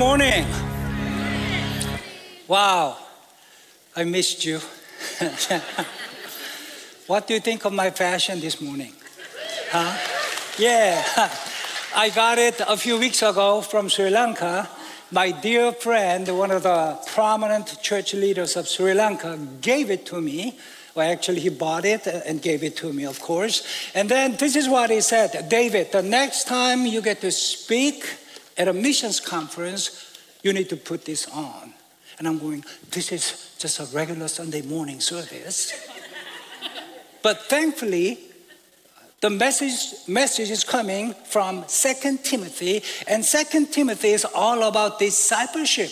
Morning. Wow, I missed you. what do you think of my fashion this morning? Huh? Yeah, I got it a few weeks ago from Sri Lanka. My dear friend, one of the prominent church leaders of Sri Lanka, gave it to me. Well, actually, he bought it and gave it to me, of course. And then this is what he said David, the next time you get to speak at a missions conference, you need to put this on. And I'm going, this is just a regular Sunday morning service. but thankfully, the message, message is coming from Second Timothy, and Second Timothy is all about discipleship.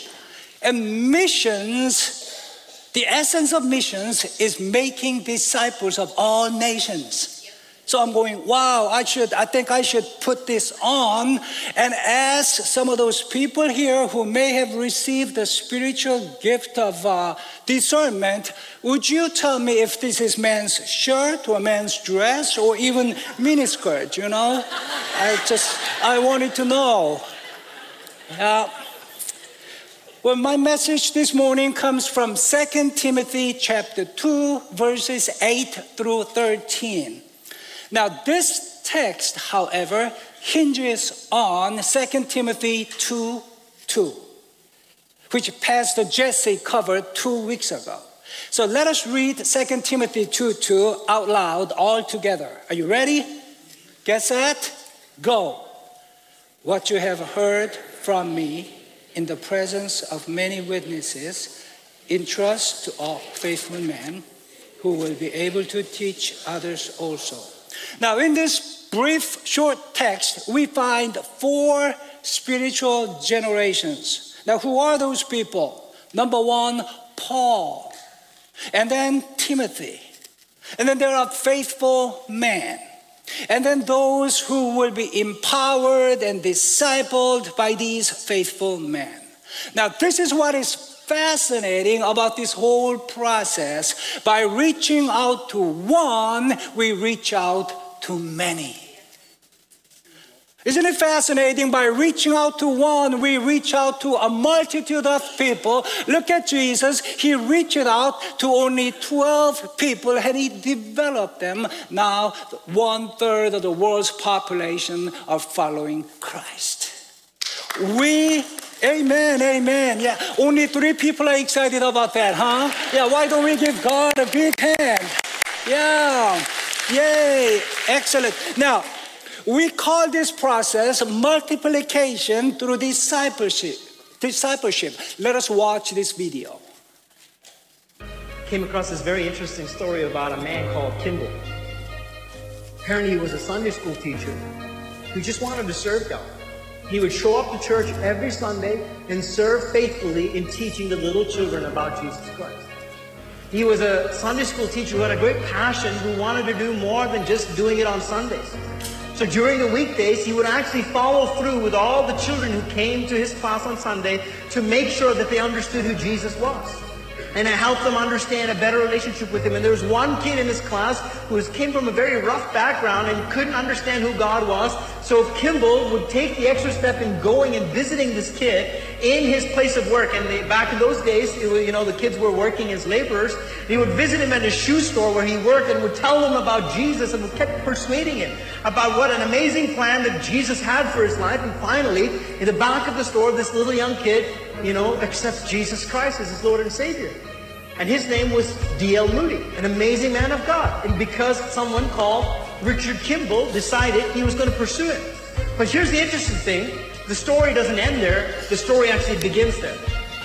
And missions, the essence of missions is making disciples of all nations. So I'm going, wow, I should, I think I should put this on and ask some of those people here who may have received the spiritual gift of uh, discernment, would you tell me if this is man's shirt or man's dress or even miniskirt, you know? I just, I wanted to know. Yeah. Well, my message this morning comes from 2 Timothy chapter 2, verses 8 through 13. Now, this text, however, hinges on 2 Timothy 2 2, which Pastor Jesse covered two weeks ago. So let us read 2 Timothy 2 2 out loud all together. Are you ready? Get set? Go. What you have heard from me in the presence of many witnesses, entrust to all faithful men who will be able to teach others also. Now, in this brief, short text, we find four spiritual generations. Now, who are those people? Number one, Paul, and then Timothy, and then there are faithful men. And then those who will be empowered and discipled by these faithful men. Now, this is what is fascinating about this whole process. By reaching out to one, we reach out to many. Isn't it fascinating? By reaching out to one, we reach out to a multitude of people. Look at Jesus. He reached out to only 12 people and he developed them. Now, one third of the world's population are following Christ. We Amen, amen. Yeah, only three people are excited about that, huh? Yeah, why don't we give God a big hand? Yeah, yay, excellent. Now, we call this process multiplication through discipleship. Discipleship. Let us watch this video. Came across this very interesting story about a man called Kimball. Apparently, he was a Sunday school teacher who just wanted to serve God. He would show up to church every Sunday and serve faithfully in teaching the little children about Jesus Christ. He was a Sunday school teacher who had a great passion, who wanted to do more than just doing it on Sundays. So during the weekdays, he would actually follow through with all the children who came to his class on Sunday to make sure that they understood who Jesus was and to help them understand a better relationship with him. And there was one kid in this class who came from a very rough background and couldn't understand who God was. So Kimball would take the extra step in going and visiting this kid in his place of work. And they, back in those days, was, you know, the kids were working as laborers. He would visit him at his shoe store where he worked and would tell him about Jesus and would kept persuading him about what an amazing plan that Jesus had for his life. And finally, in the back of the store, this little young kid, you know, accepts Jesus Christ as his Lord and Savior. And his name was D.L. Moody, an amazing man of God. And because someone called Richard Kimball decided he was going to pursue it. But here's the interesting thing. The story doesn't end there. The story actually begins there.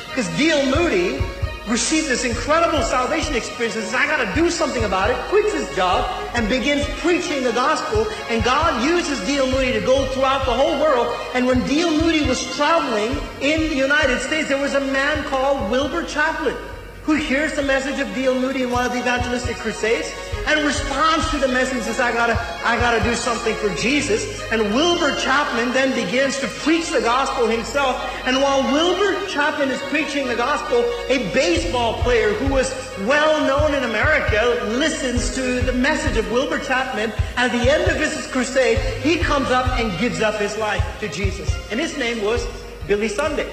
Because D.L. Moody received this incredible salvation experience and says, I got to do something about it, quits his job, and begins preaching the gospel. And God uses D.L. Moody to go throughout the whole world. And when D.L. Moody was traveling in the United States, there was a man called Wilbur Chapman who hears the message of D.L. Moody in one of the evangelistic crusades and responds to the message says, I gotta, I gotta do something for Jesus. And Wilbur Chapman then begins to preach the gospel himself. And while Wilbur Chapman is preaching the gospel, a baseball player who was well known in America listens to the message of Wilbur Chapman. At the end of his crusade, he comes up and gives up his life to Jesus. And his name was Billy Sunday.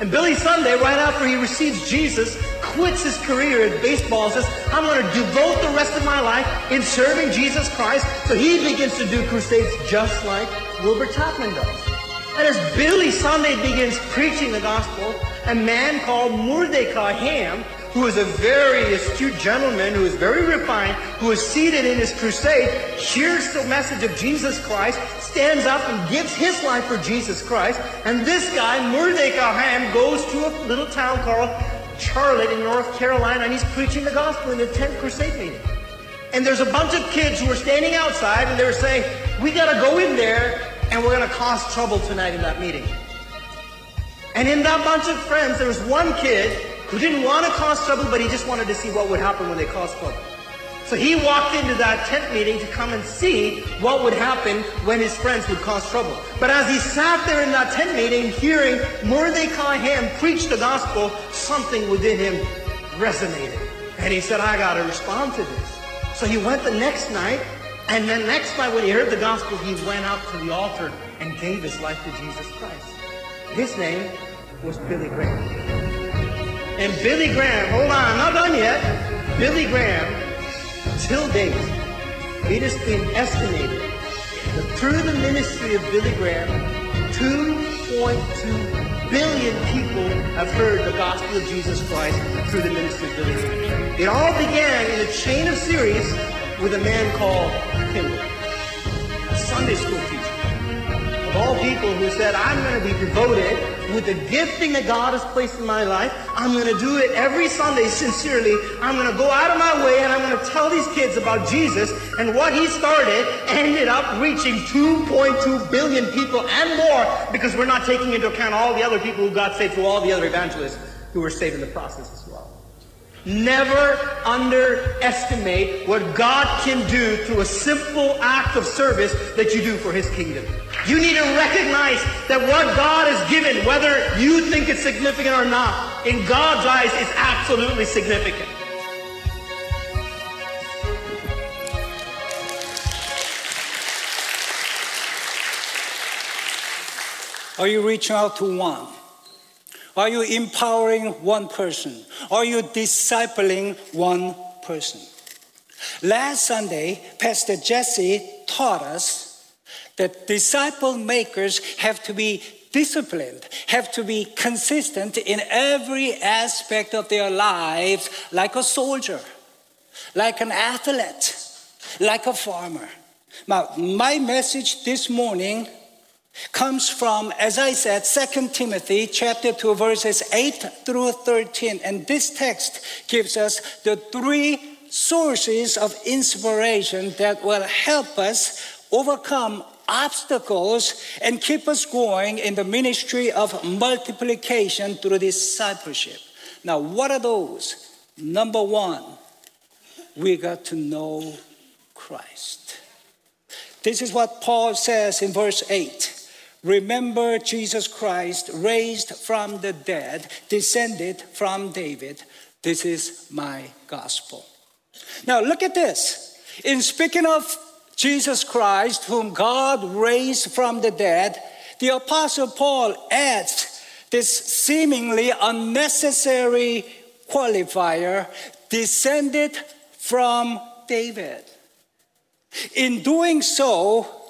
And Billy Sunday, right after he receives Jesus, quits his career at baseball and says, I'm going to devote the rest of my life in serving Jesus Christ. So he begins to do crusades just like Wilbur Chapman does. And as Billy Sunday begins preaching the gospel, a man called Mordecai Ham, who is a very astute gentleman, who is very refined, who is seated in his crusade, hears the message of Jesus Christ, stands up and gives his life for Jesus Christ. And this guy, Mordecai Ham, goes to a little town called Charlotte in North Carolina, and he's preaching the gospel in the 10th crusade meeting. And there's a bunch of kids who are standing outside, and they're saying, we got to go in there and we're going to cause trouble tonight in that meeting. And in that bunch of friends, there was one kid who didn't want to cause trouble, but he just wanted to see what would happen when they caused trouble. So he walked into that tent meeting to come and see what would happen when his friends would cause trouble. But as he sat there in that tent meeting, hearing Mordecai Ham preach the gospel, something within him resonated. And he said, I got to respond to this. So he went the next night and then next night when he heard the gospel, he went out to the altar and gave his life to Jesus Christ. His name was Billy Graham. And Billy Graham, hold on, I'm not done yet. Billy Graham, till date, it has been estimated that through the ministry of Billy Graham, 2.2 billion people have heard the gospel of Jesus Christ through the ministry of Billy Graham. It all began in a chain of series with a man called Kimball, a Sunday school teacher. Of all people who said, I'm going to be devoted with the gifting that God has placed in my life. I'm going to do it every Sunday sincerely. I'm going to go out of my way and I'm going to tell these kids about Jesus and what he started ended up reaching 2.2 billion people and more because we're not taking into account all the other people who got saved through all the other evangelists who were saved in the process as well. Never underestimate what God can do through a simple act of service that you do for His kingdom. You need to recognize that what God has given, whether you think it's significant or not, in God's eyes, is absolutely significant. Are you reaching out to one? Are you empowering one person? Are you discipling one person? Last Sunday, Pastor Jesse taught us that disciple makers have to be disciplined, have to be consistent in every aspect of their lives, like a soldier, like an athlete, like a farmer. Now, my message this morning comes from, as I said, 2 Timothy chapter 2, verses 8 through 13. And this text gives us the three sources of inspiration that will help us overcome obstacles and keep us going in the ministry of multiplication through discipleship. Now, what are those? Number one, we got to know Christ. This is what Paul says in verse 8. Remember Jesus Christ, raised from the dead, descended from David. This is my gospel. Now, look at this. In speaking of Jesus Christ, whom God raised from the dead, the Apostle Paul adds this seemingly unnecessary qualifier descended from David. In doing so,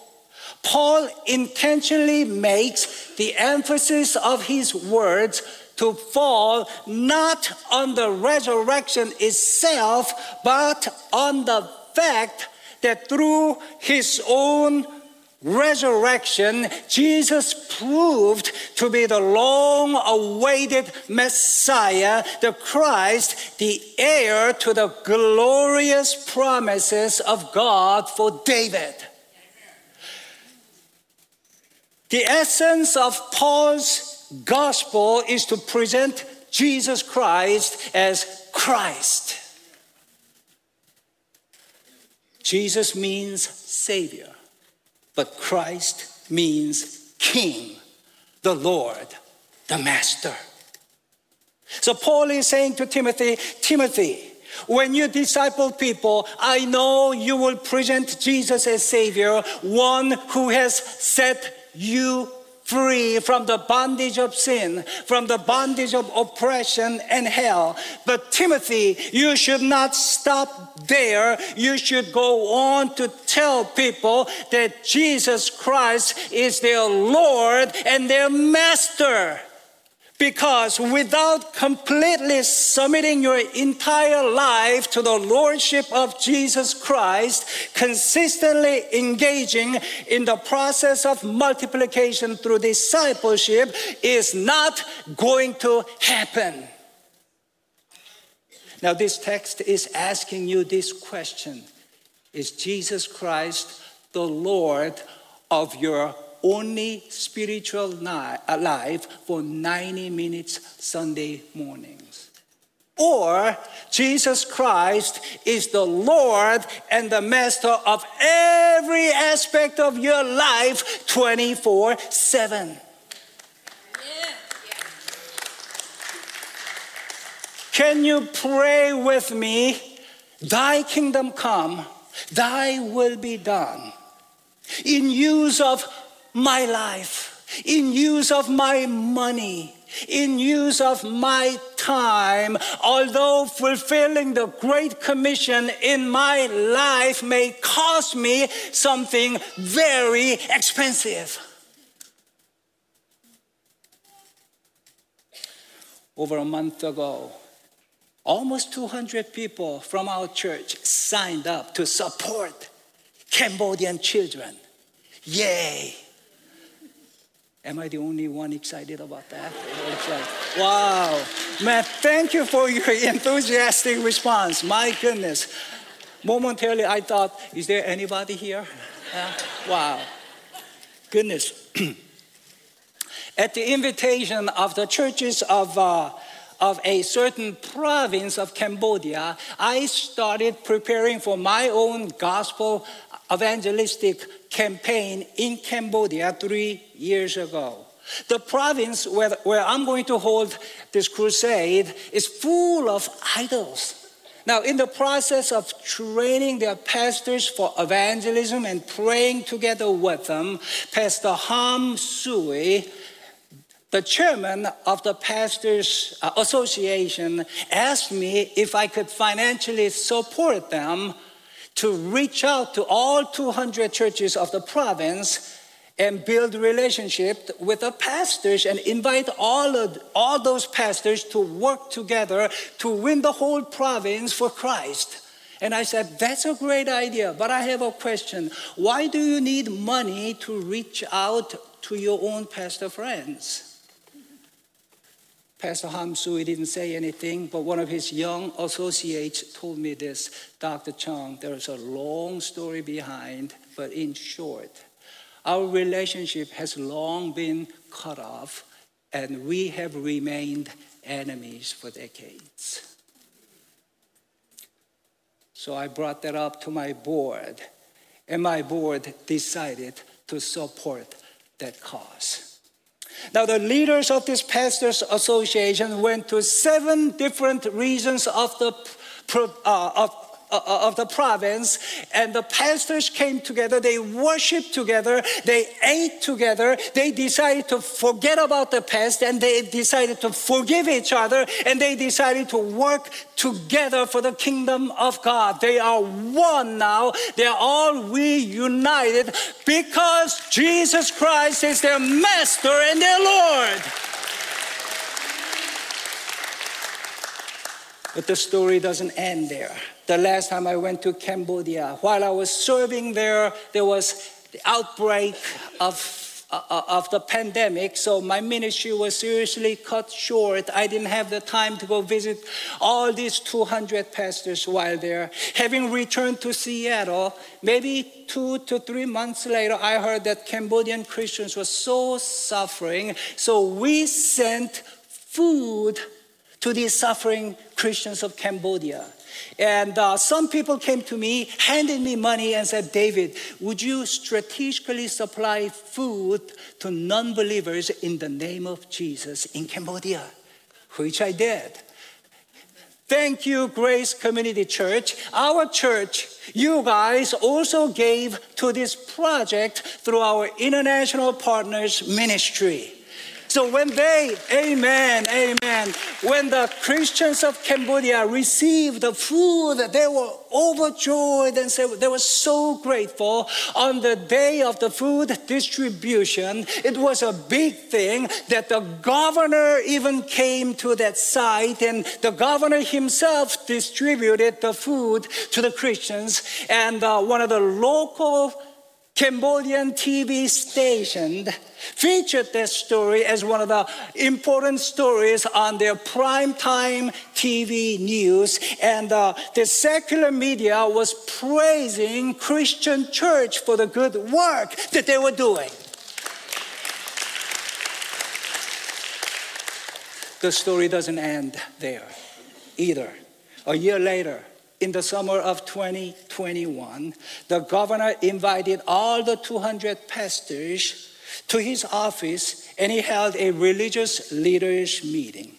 Paul intentionally makes the emphasis of his words to fall not on the resurrection itself, but on the fact that through his own resurrection, Jesus proved to be the long awaited Messiah, the Christ, the heir to the glorious promises of God for David. The essence of Paul's gospel is to present Jesus Christ as Christ. Jesus means Savior, but Christ means King, the Lord, the Master. So Paul is saying to Timothy, Timothy, when you disciple people, I know you will present Jesus as Savior, one who has set you free from the bondage of sin, from the bondage of oppression and hell. But Timothy, you should not stop there. You should go on to tell people that Jesus Christ is their Lord and their Master. Because without completely submitting your entire life to the Lordship of Jesus Christ, consistently engaging in the process of multiplication through discipleship is not going to happen. Now, this text is asking you this question Is Jesus Christ the Lord of your only spiritual life for 90 minutes Sunday mornings. Or Jesus Christ is the Lord and the Master of every aspect of your life 24 7. Can you pray with me? Thy kingdom come, thy will be done. In use of my life, in use of my money, in use of my time, although fulfilling the Great Commission in my life may cost me something very expensive. Over a month ago, almost 200 people from our church signed up to support Cambodian children. Yay! Am I the only one excited about that? Wow. Man, thank you for your enthusiastic response. My goodness. Momentarily, I thought, is there anybody here? Wow. Goodness. At the invitation of the churches of, uh, of a certain province of Cambodia, I started preparing for my own gospel evangelistic campaign in Cambodia three years ago. The province where, where I'm going to hold this crusade is full of idols. Now, in the process of training their pastors for evangelism and praying together with them, Pastor Ham Sui, the chairman of the Pastors uh, Association, asked me if I could financially support them to reach out to all 200 churches of the province and build relationship with the pastors and invite all of all those pastors to work together to win the whole province for Christ. And I said, that's a great idea, but I have a question. Why do you need money to reach out to your own pastor friends? Pastor Ham Sui didn't say anything, but one of his young associates told me this Dr. Chung, there's a long story behind, but in short, our relationship has long been cut off, and we have remained enemies for decades. So I brought that up to my board, and my board decided to support that cause. Now, the leaders of this pastors' association went to seven different regions of the, uh, of, Uh, uh, of the province, and the pastors came together, they worshiped together, they ate together, they decided to forget about the past, and they decided to forgive each other, and they decided to work together for the kingdom of God. They are one now, they're all reunited because Jesus Christ is their master and their Lord. But the story doesn't end there the last time I went to Cambodia. While I was serving there, there was the outbreak of uh, of the pandemic, so my ministry was seriously cut short. I didn't have the time to go visit all these 200 pastors while there. Having returned to Seattle, maybe two to three months later, I heard that Cambodian Christians were so suffering, so we sent food to these suffering Christians of Cambodia. And uh, some people came to me, handed me money, and said, David, would you strategically supply food to non believers in the name of Jesus in Cambodia? Which I did. Thank you, Grace Community Church. Our church You guys also gave to this project through our international partners ministry. So when they, amen, amen, when the Christians of Cambodia received the food, they were overjoyed and said they were so grateful. On the day of the food distribution, it was a big thing that the governor even came to that site and the governor himself distributed the food to the Christians. And uh, one of the local Cambodian TV station featured that story as one of the important stories on their primetime TV news. And uh, the secular media was praising Christian church for the good work that they were doing. The story doesn't end there either. A year later, in the summer of 2021, the governor invited all the 200 pastors to his office and he held a religious leaders meeting.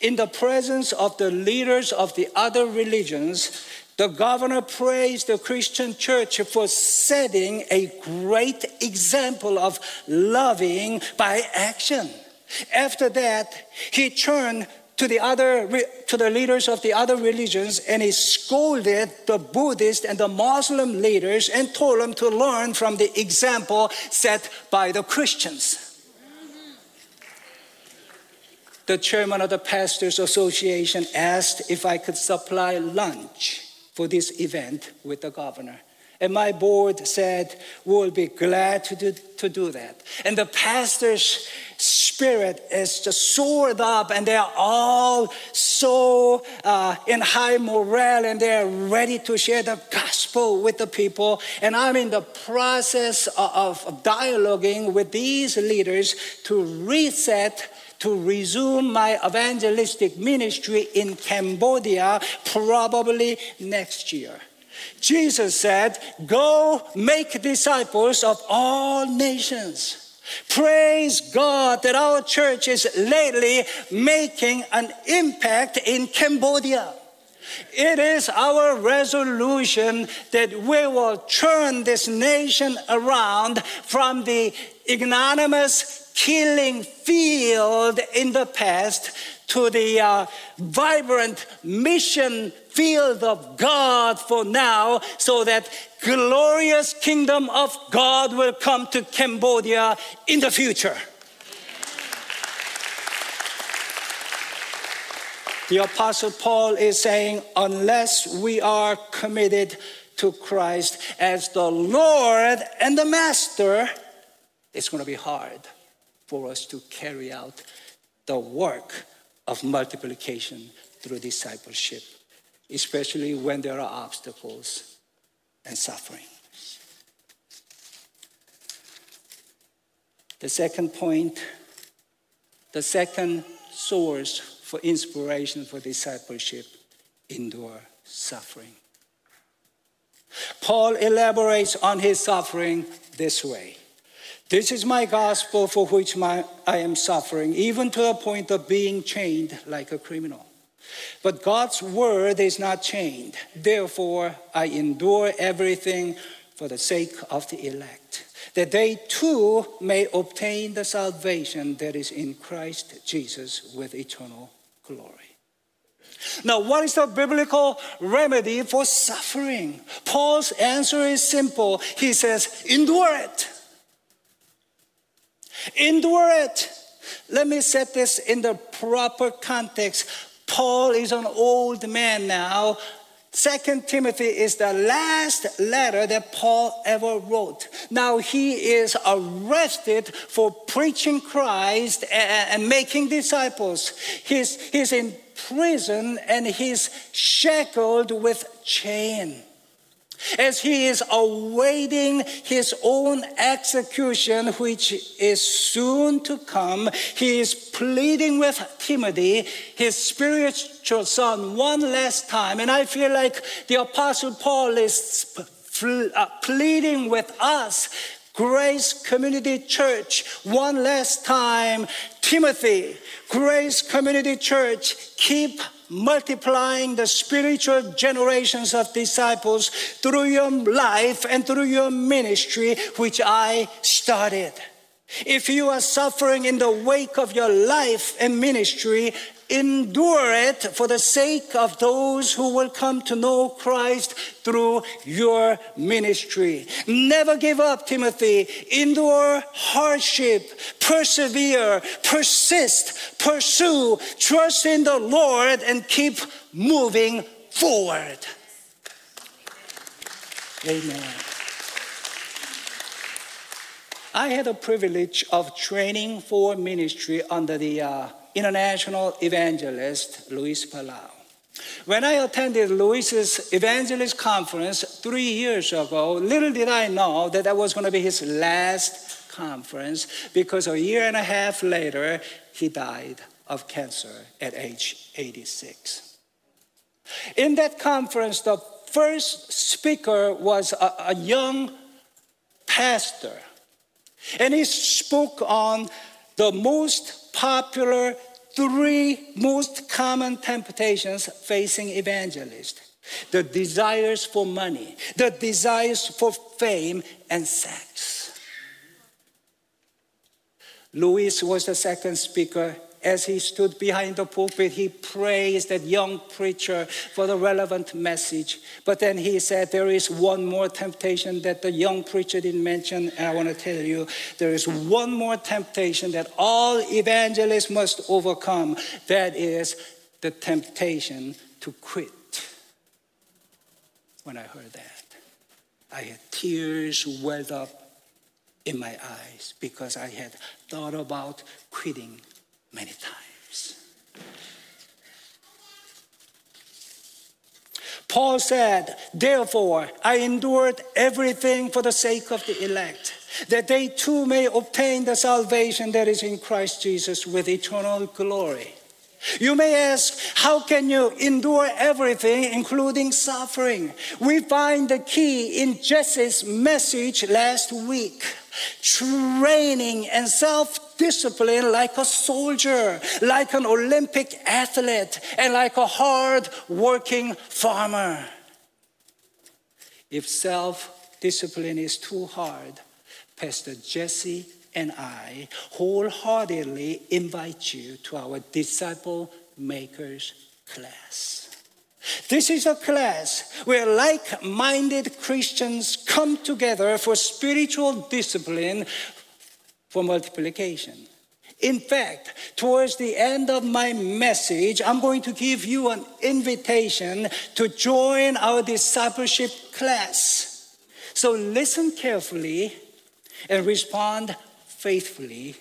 In the presence of the leaders of the other religions, the governor praised the Christian church for setting a great example of loving by action. After that, he turned to the other to the leaders of the other religions and he scolded the buddhist and the muslim leaders and told them to learn from the example set by the christians the chairman of the pastors association asked if i could supply lunch for this event with the governor and my board said, We'll be glad to do, to do that. And the pastor's spirit is just soared up, and they're all so uh, in high morale, and they're ready to share the gospel with the people. And I'm in the process of, of dialoguing with these leaders to reset to resume my evangelistic ministry in Cambodia probably next year. Jesus said, Go make disciples of all nations. Praise God that our church is lately making an impact in Cambodia. It is our resolution that we will turn this nation around from the ignominious killing field in the past to the uh, vibrant mission field of God for now so that glorious kingdom of God will come to Cambodia in the future. The Apostle Paul is saying, unless we are committed to Christ as the Lord and the Master, it's going to be hard for us to carry out the work of multiplication through discipleship, especially when there are obstacles and suffering. The second point, the second source for inspiration for discipleship, endure suffering. Paul elaborates on his suffering this way. This is my gospel for which my, I am suffering, even to the point of being chained like a criminal. But God's word is not chained. Therefore, I endure everything for the sake of the elect, that they too may obtain the salvation that is in Christ Jesus with eternal glory. Now, what is the biblical remedy for suffering? Paul's answer is simple. He says, endure it. Endure it. Let me set this in the proper context. Paul is an old man now. Second Timothy is the last letter that Paul ever wrote. Now he is arrested for preaching Christ and, making disciples. He's, he's in prison and he's shackled with chain. As he is awaiting his own execution, which is soon to come, he is pleading with Timothy, his spiritual son, one last time. And I feel like the Apostle Paul is uh, pleading with us, Grace Community Church, one last time. Timothy, Grace Community Church, keep multiplying the spiritual generations of disciples through your life and through your ministry, which I started. If you are suffering in the wake of your life and ministry, endure it for the sake of those who will come to know Christ through your ministry. Never give up, Timothy. Endure hardship, persevere, persist, pursue, trust in the Lord, and keep moving forward. Amen. I had the privilege of training for ministry under the uh, international evangelist Luis Palau. When I attended Luis's evangelist conference three years ago, little did I know that that was going to be his last conference because a year and a half later, he died of cancer at age 86. In that conference, the first speaker was a, a young pastor and he spoke on the most popular three most common temptations facing evangelists the desires for money, the desires for fame, and sex. Luis was the second speaker as he stood behind the pulpit, he praised that young preacher for the relevant message. But then he said, There is one more temptation that the young preacher didn't mention. And I want to tell you, there is one more temptation that all evangelists must overcome. That is the temptation to quit. When I heard that, I had tears welled up in my eyes because I had thought about quitting many times. Paul said, Therefore, I endured everything for the sake of the elect, that they too may obtain the salvation that is in Christ Jesus with eternal glory. You may ask, how can you endure everything, including suffering? We find the key in Jesse's message last week training and self discipline like a soldier, like an Olympic athlete, and like a hard working farmer. If self discipline is too hard, Pastor Jesse and I wholeheartedly invite you to our Disciple Makers class. This is a class where like minded Christians come together for spiritual discipline for multiplication. In fact, towards the end of my message, I'm going to give you an invitation to join our discipleship class. So listen carefully and respond faithfully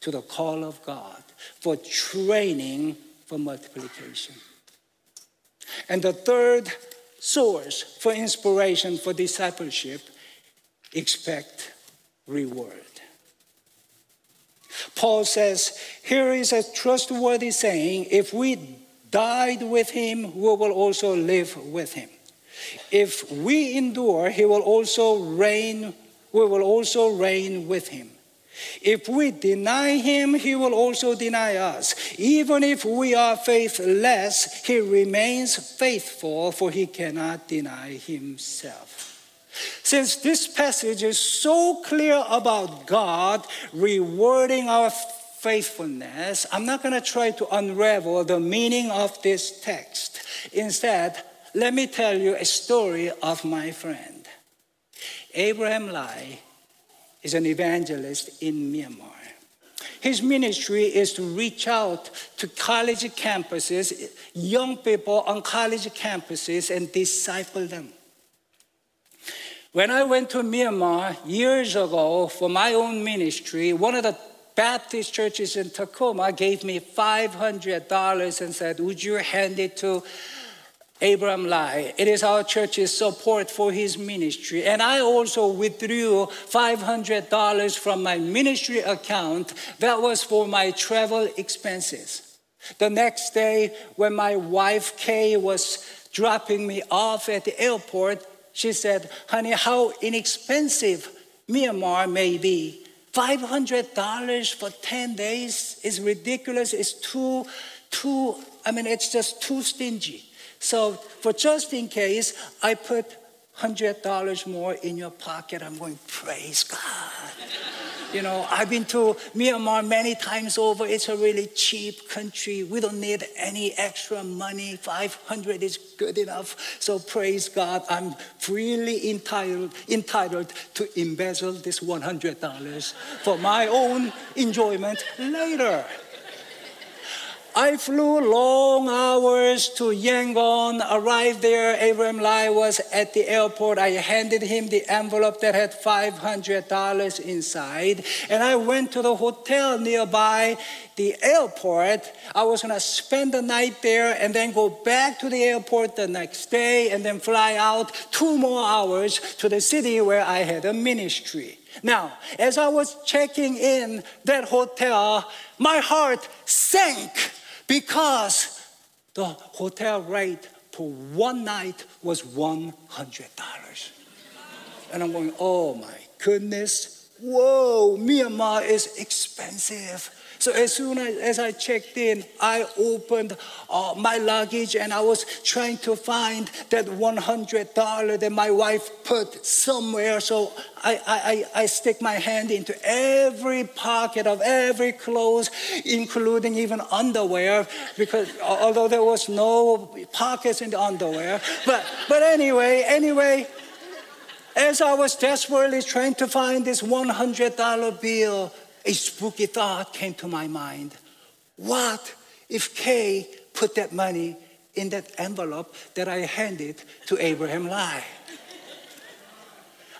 to the call of God for training for multiplication. And the third source for inspiration for discipleship expect reward. Paul says, Here is a trustworthy saying if we died with him, we will also live with him. If we endure, he will also reign, we will also reign with him. If we deny him, he will also deny us. Even if we are faithless, he remains faithful, for he cannot deny himself. Since this passage is so clear about God rewarding our faithfulness, I'm not going to try to unravel the meaning of this text. Instead, let me tell you a story of my friend. Abraham Lai is an evangelist in Myanmar. His ministry is to reach out to college campuses, young people on college campuses, and disciple them. When I went to Myanmar years ago for my own ministry, one of the Baptist churches in Tacoma gave me $500 and said, Would you hand it to Abraham Lai. It is our church's support for his ministry. And I also withdrew $500 from my ministry account that was for my travel expenses. The next day, when my wife Kay was dropping me off at the airport, she said, Honey, how inexpensive Myanmar may be. $500 for 10 days is ridiculous. It's too, too I mean, it's just too stingy. So, for just in case, I put $100 more in your pocket. I'm going, praise God. You know, I've been to Myanmar many times over. It's a really cheap country. We don't need any extra money. 500 is good enough. So praise God. I'm freely entitled, entitled to embezzle this $100 for my own enjoyment later. I flew long hours to Yangon, arrived there. Abraham Lai was at the airport. I handed him the envelope that had $500 inside. And I went to the hotel nearby the airport. I was going to spend the night there and then go back to the airport the next day and then fly out two more hours to the city where I had a ministry. Now, as I was checking in that hotel, my heart sank because the hotel rate for one night was $100. And I'm going, oh my goodness, whoa, Myanmar is expensive. So as soon as, as I checked in, I opened uh, my luggage and I was trying to find that $100 that my wife put somewhere. So I, I, I stick my hand into every pocket of every clothes, including even underwear, because although there was no pockets in the underwear. But, but anyway, anyway, as I was desperately trying to find this $100 bill, a spooky thought came to my mind. What if Kay put that money in that envelope that I handed to Abraham Lai?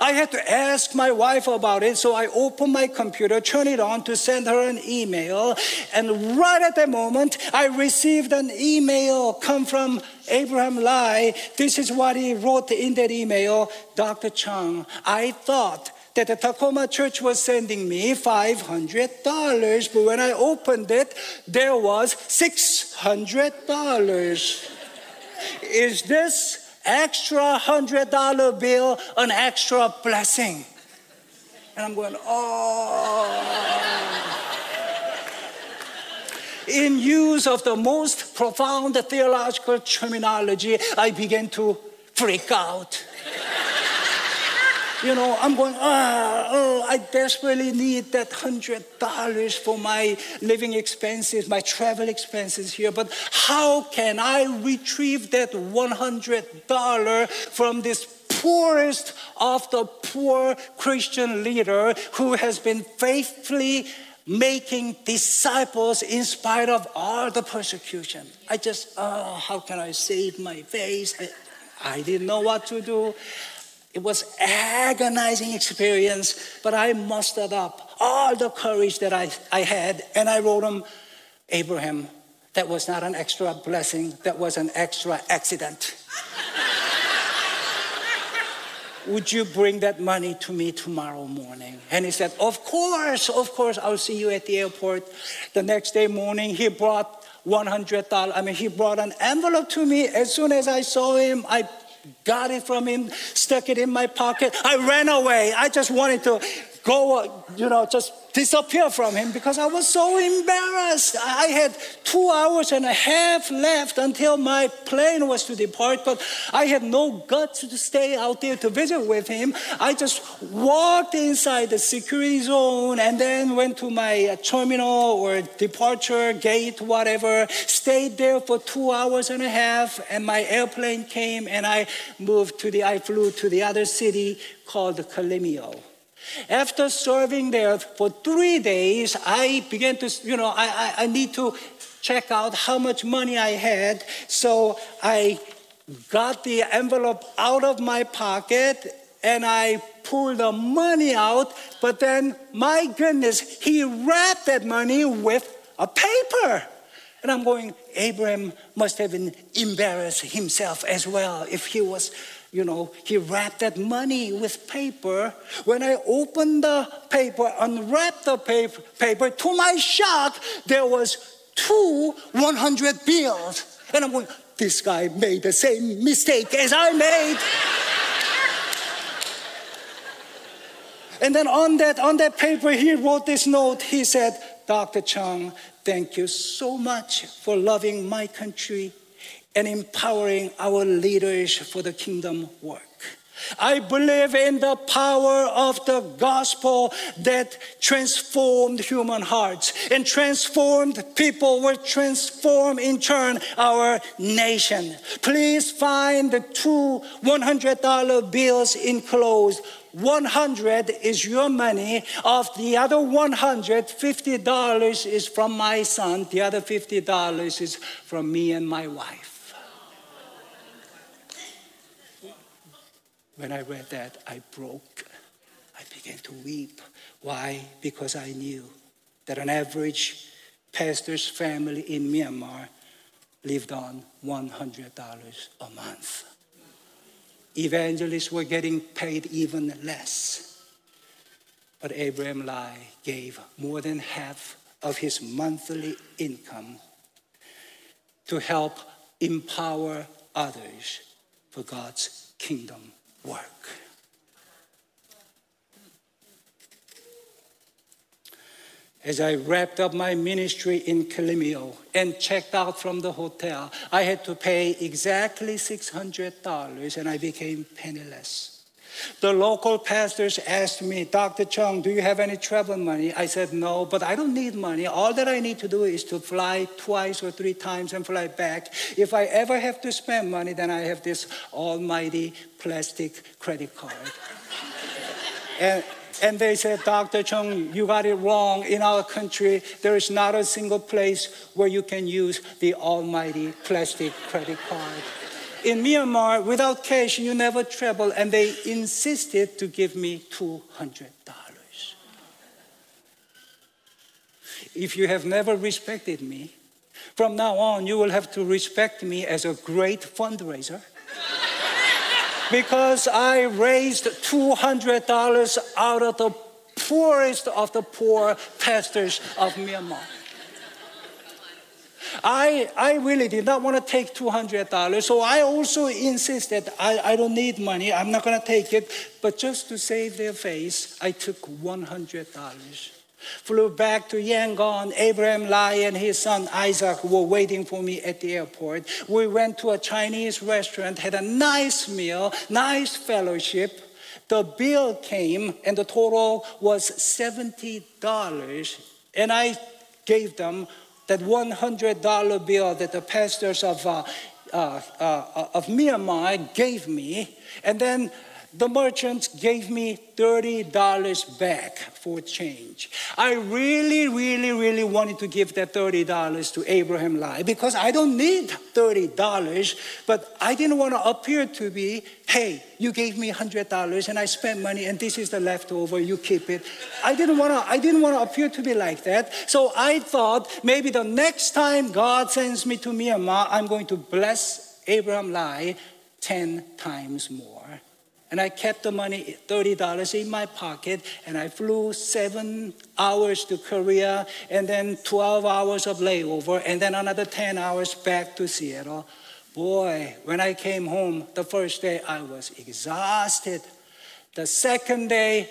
I had to ask my wife about it, so I opened my computer, turned it on to send her an email, and right at that moment, I received an email come from Abraham Lai. This is what he wrote in that email Dr. Chung, I thought that the Tacoma church was sending me $500, but when I opened it, there was $600. Is this extra $100 bill an extra blessing? And I'm going, oh. In use of the most profound theological terminology, I began to freak out you know, I'm going, ah, oh, I desperately need that hundred dollars for my living expenses, my travel expenses here. But how can I retrieve that one hundred dollar from this poorest of the poor Christian leader who has been faithfully making disciples in spite of all the persecution? I just, oh, how can I save my face? I, I didn't know what to do. It was agonizing experience, but I mustered up all the courage that I, I had, and I wrote him, Abraham, that was not an extra blessing, that was an extra accident. Would you bring that money to me tomorrow morning? And he said, Of course, of course, I'll see you at the airport. The next day morning, he brought $100. I mean, he brought an envelope to me. As soon as I saw him, I got it from him, stuck it in my pocket. I ran away. I just wanted to go, you know, just disappear from him because I was so embarrassed. I had two hours and a half left until my plane was to depart, but I had no guts to stay out there to visit with him. I just walked inside the security zone and then went to my uh, terminal or departure gate, whatever, stayed there for two hours and a half, and my airplane came and I moved to the, I flew to the other city called Kalemyo. After serving there for three days, I began to, you know, I, I, I need to check out how much money I had. So I got the envelope out of my pocket and I pulled the money out. But then, my goodness, he wrapped that money with a paper. And I'm going, Abraham must have embarrassed himself as well if he was you know, he wrapped that money with paper. When I opened the paper, unwrapped the paper, paper, to my shock, there was two 100 bills. And I'm going, this guy made the same mistake as I made. and then on that, on that paper, he wrote this note. He said, Dr. Chung, thank you so much for loving my country and empowering our leaders for the kingdom work. I believe in the power of the gospel that transformed human hearts and transformed people will transform in turn our nation. Please find the two $100 bills enclosed. 100 is your money. Of the other 100, $50 is from my son. The other $50 is from me and my wife. When I read that, I broke. I began to weep. Why? Because I knew that an average pastor's family in Myanmar lived on $100 a month. Evangelists were getting paid even less. But Abraham Lai gave more than half of his monthly income to help empower others for God's kingdom work. As I wrapped up my ministry in Kalemyo and checked out from the hotel, I had to pay exactly $600 and I became penniless. The local pastors asked me, Dr. Chung, do you have any travel money? I said, no, but I don't need money. All that I need to do is to fly twice or three times and fly back. If I ever have to spend money, then I have this almighty plastic credit card. and, and they said, Dr. Chung, you got it wrong. In our country, there is not a single place where you can use the almighty plastic credit card in Myanmar, without cash, you never travel, and they insisted to give me $200. If you have never respected me, from now on, you will have to respect me as a great fundraiser. because I raised $200 out of the poorest of the poor pastors of Myanmar. I, I really did not want to take $200. So I also insisted I, I don't need money. I'm not going to take it. But just to save their face, I took $100. Flew back to Yangon. Abraham Lai and his son Isaac were waiting for me at the airport. We went to a Chinese restaurant, had a nice meal, nice fellowship. The bill came, and the total was $70. And I gave them that $100 bill that the pastors of, uh, uh, uh, of Myanmar gave me. And then the merchants gave me $30 back for change. I really, really, really wanted to give that $30 to Abraham Lai because I don't need $30, but I didn't want to appear to be, hey, you gave me $100 and I spent money and this is the leftover, you keep it. I didn't want to, I didn't want to appear to be like that. So I thought maybe the next time God sends me to Myanmar, I'm going to bless Abraham Lai 10 times more. And I kept the money, $30 in my pocket, and I flew seven hours to Korea, and then 12 hours of layover, and then another 10 hours back to Seattle. Boy, when I came home the first day, I was exhausted. The second day,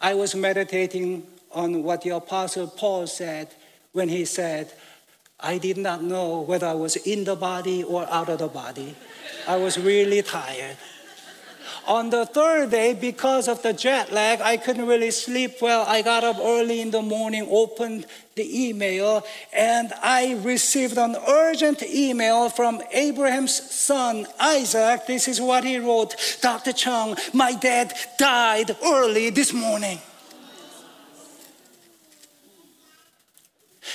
I was meditating on what the Apostle Paul said when he said, I did not know whether I was in the body or out of the body. I was really tired. On the third day, because of the jet lag, I couldn't really sleep well. I got up early in the morning, opened the email, and I received an urgent email from Abraham's son, Isaac. This is what he wrote Dr. Chung, my dad died early this morning.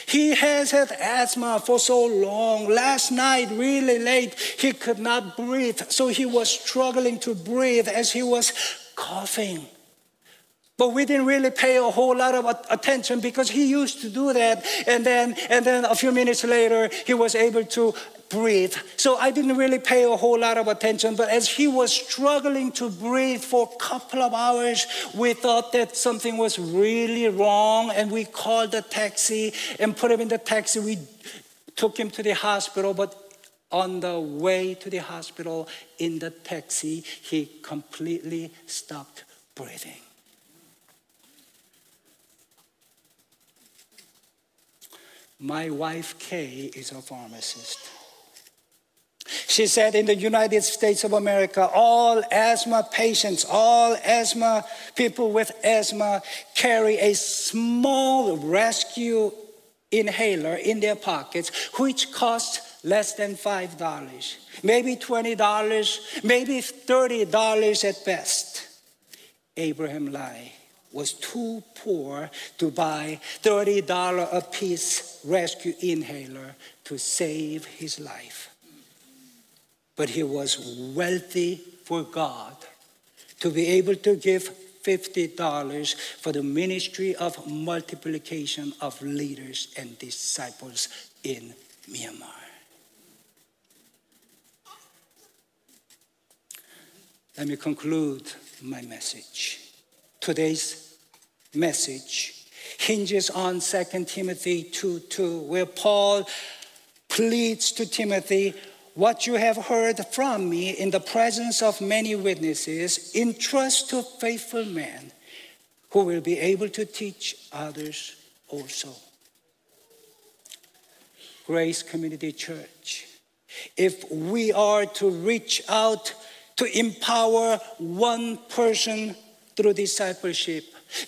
He has had asthma for so long. Last night, really late, he could not breathe. So he was struggling to breathe as he was coughing. But we didn't really pay a whole lot of attention because he used to do that. And then, and then a few minutes later, he was able to breathe. So I didn't really pay a whole lot of attention. But as he was struggling to breathe for a couple of hours, we thought that something was really wrong. And we called the taxi and put him in the taxi. We took him to the hospital. But on the way to the hospital in the taxi, he completely stopped breathing. My wife, Kay, is a pharmacist. She said in the United States of America, all asthma patients, all asthma people with asthma carry a small rescue inhaler in their pockets, which costs less than $5, maybe $20, maybe $30 at best. Abraham Lai was too poor to buy $30 a piece rescue inhaler to save his life. But he was wealthy for God to be able to give $50 for the ministry of multiplication of leaders and disciples in Myanmar. Let me conclude my message. Today's message hinges on 2 Timothy 2 2, where Paul pleads to Timothy what you have heard from me in the presence of many witnesses, entrust to faithful men who will be able to teach others also. Grace Community Church, if we are to reach out to empower one person through discipleship,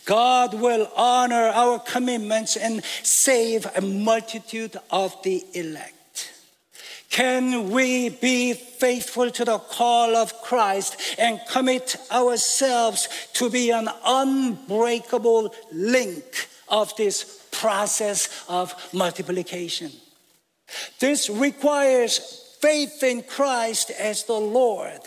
God will honor our commitments and save a multitude of the elect. Can we be faithful to the call of Christ and commit ourselves to be an unbreakable link of this process of multiplication? This requires faith in Christ as the Lord.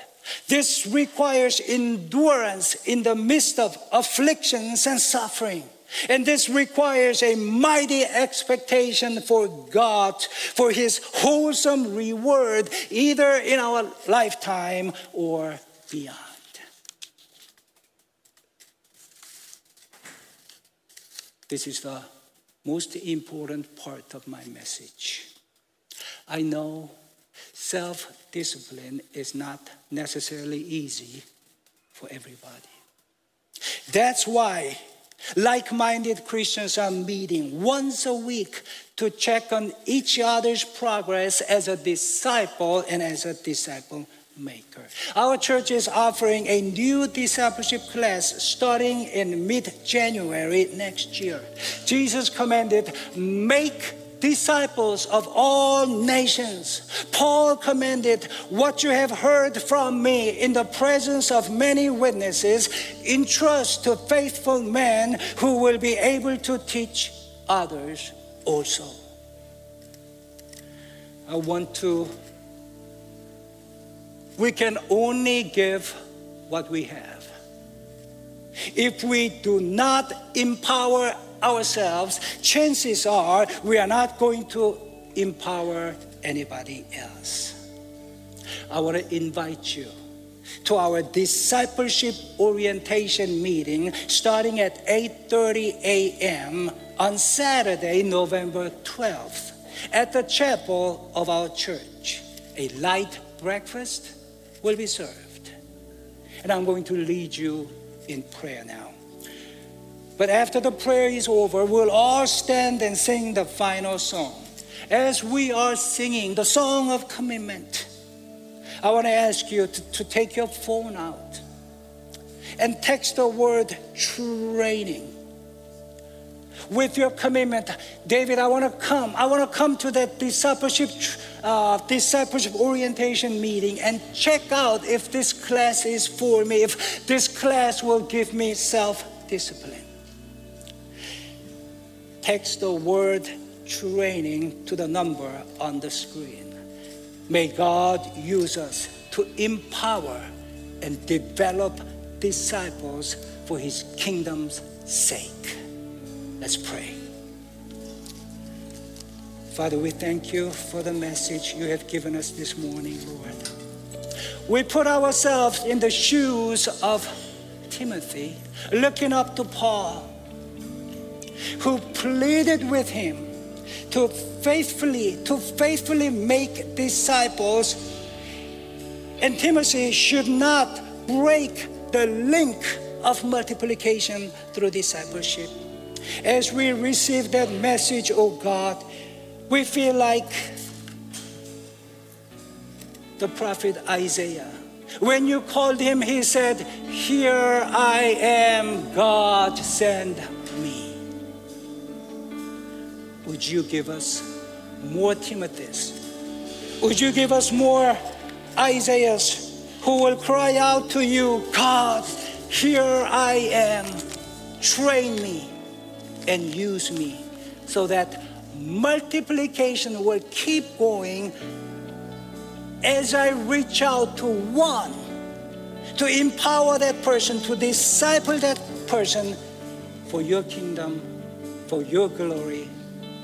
This requires endurance in the midst of afflictions and suffering. And this requires a mighty expectation for God, for His wholesome reward, either in our lifetime or beyond. This is the most important part of my message. I know self discipline is not necessarily easy for everybody. That's why like minded Christians are meeting once a week to check on each other's progress as a disciple and as a disciple maker. Our church is offering a new discipleship class starting in mid January next year. Jesus commanded, Make disciples of all nations. Paul commanded, What you have heard from me in the presence of many witnesses, entrust to faithful men who will be able to teach others also. I want to, we can only give what we have. If we do not empower ourselves, chances are we are not going to empower anybody else. I want to invite you to our discipleship orientation meeting starting at 8:30 a.m. on Saturday, November 12th at the chapel of our church. A light breakfast will be served. And I'm going to lead you in prayer now. But after the prayer is over, we'll all stand and sing the final song. As we are singing the song of commitment, I want to ask you to, to take your phone out and text the word training with your commitment. David, I want to come. I want to come to that discipleship, uh, discipleship orientation meeting and check out if this class is for me, if this class will give me self discipline text the word training to the number on the screen. May God use us to empower and develop disciples for his kingdom's sake. Let's pray. Father, we thank you for the message you have given us this morning, Lord. We put ourselves in the shoes of Timothy, looking up to Paul who pleaded with him to faithfully to faithfully make disciples and Timothy should not break the link of multiplication through discipleship as we receive that message oh God We feel like the prophet Isaiah. When you called him, he said, Here I am, God, send. Would you give us more Timothys? Would you give us more Isaiahs who will cry out to you, God, here I am, train me and use me so that multiplication will keep going as I reach out to one to empower that person, to disciple that person for your kingdom, for your glory,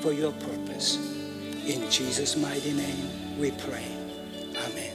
for your purpose. In Jesus' mighty name we pray. Amen.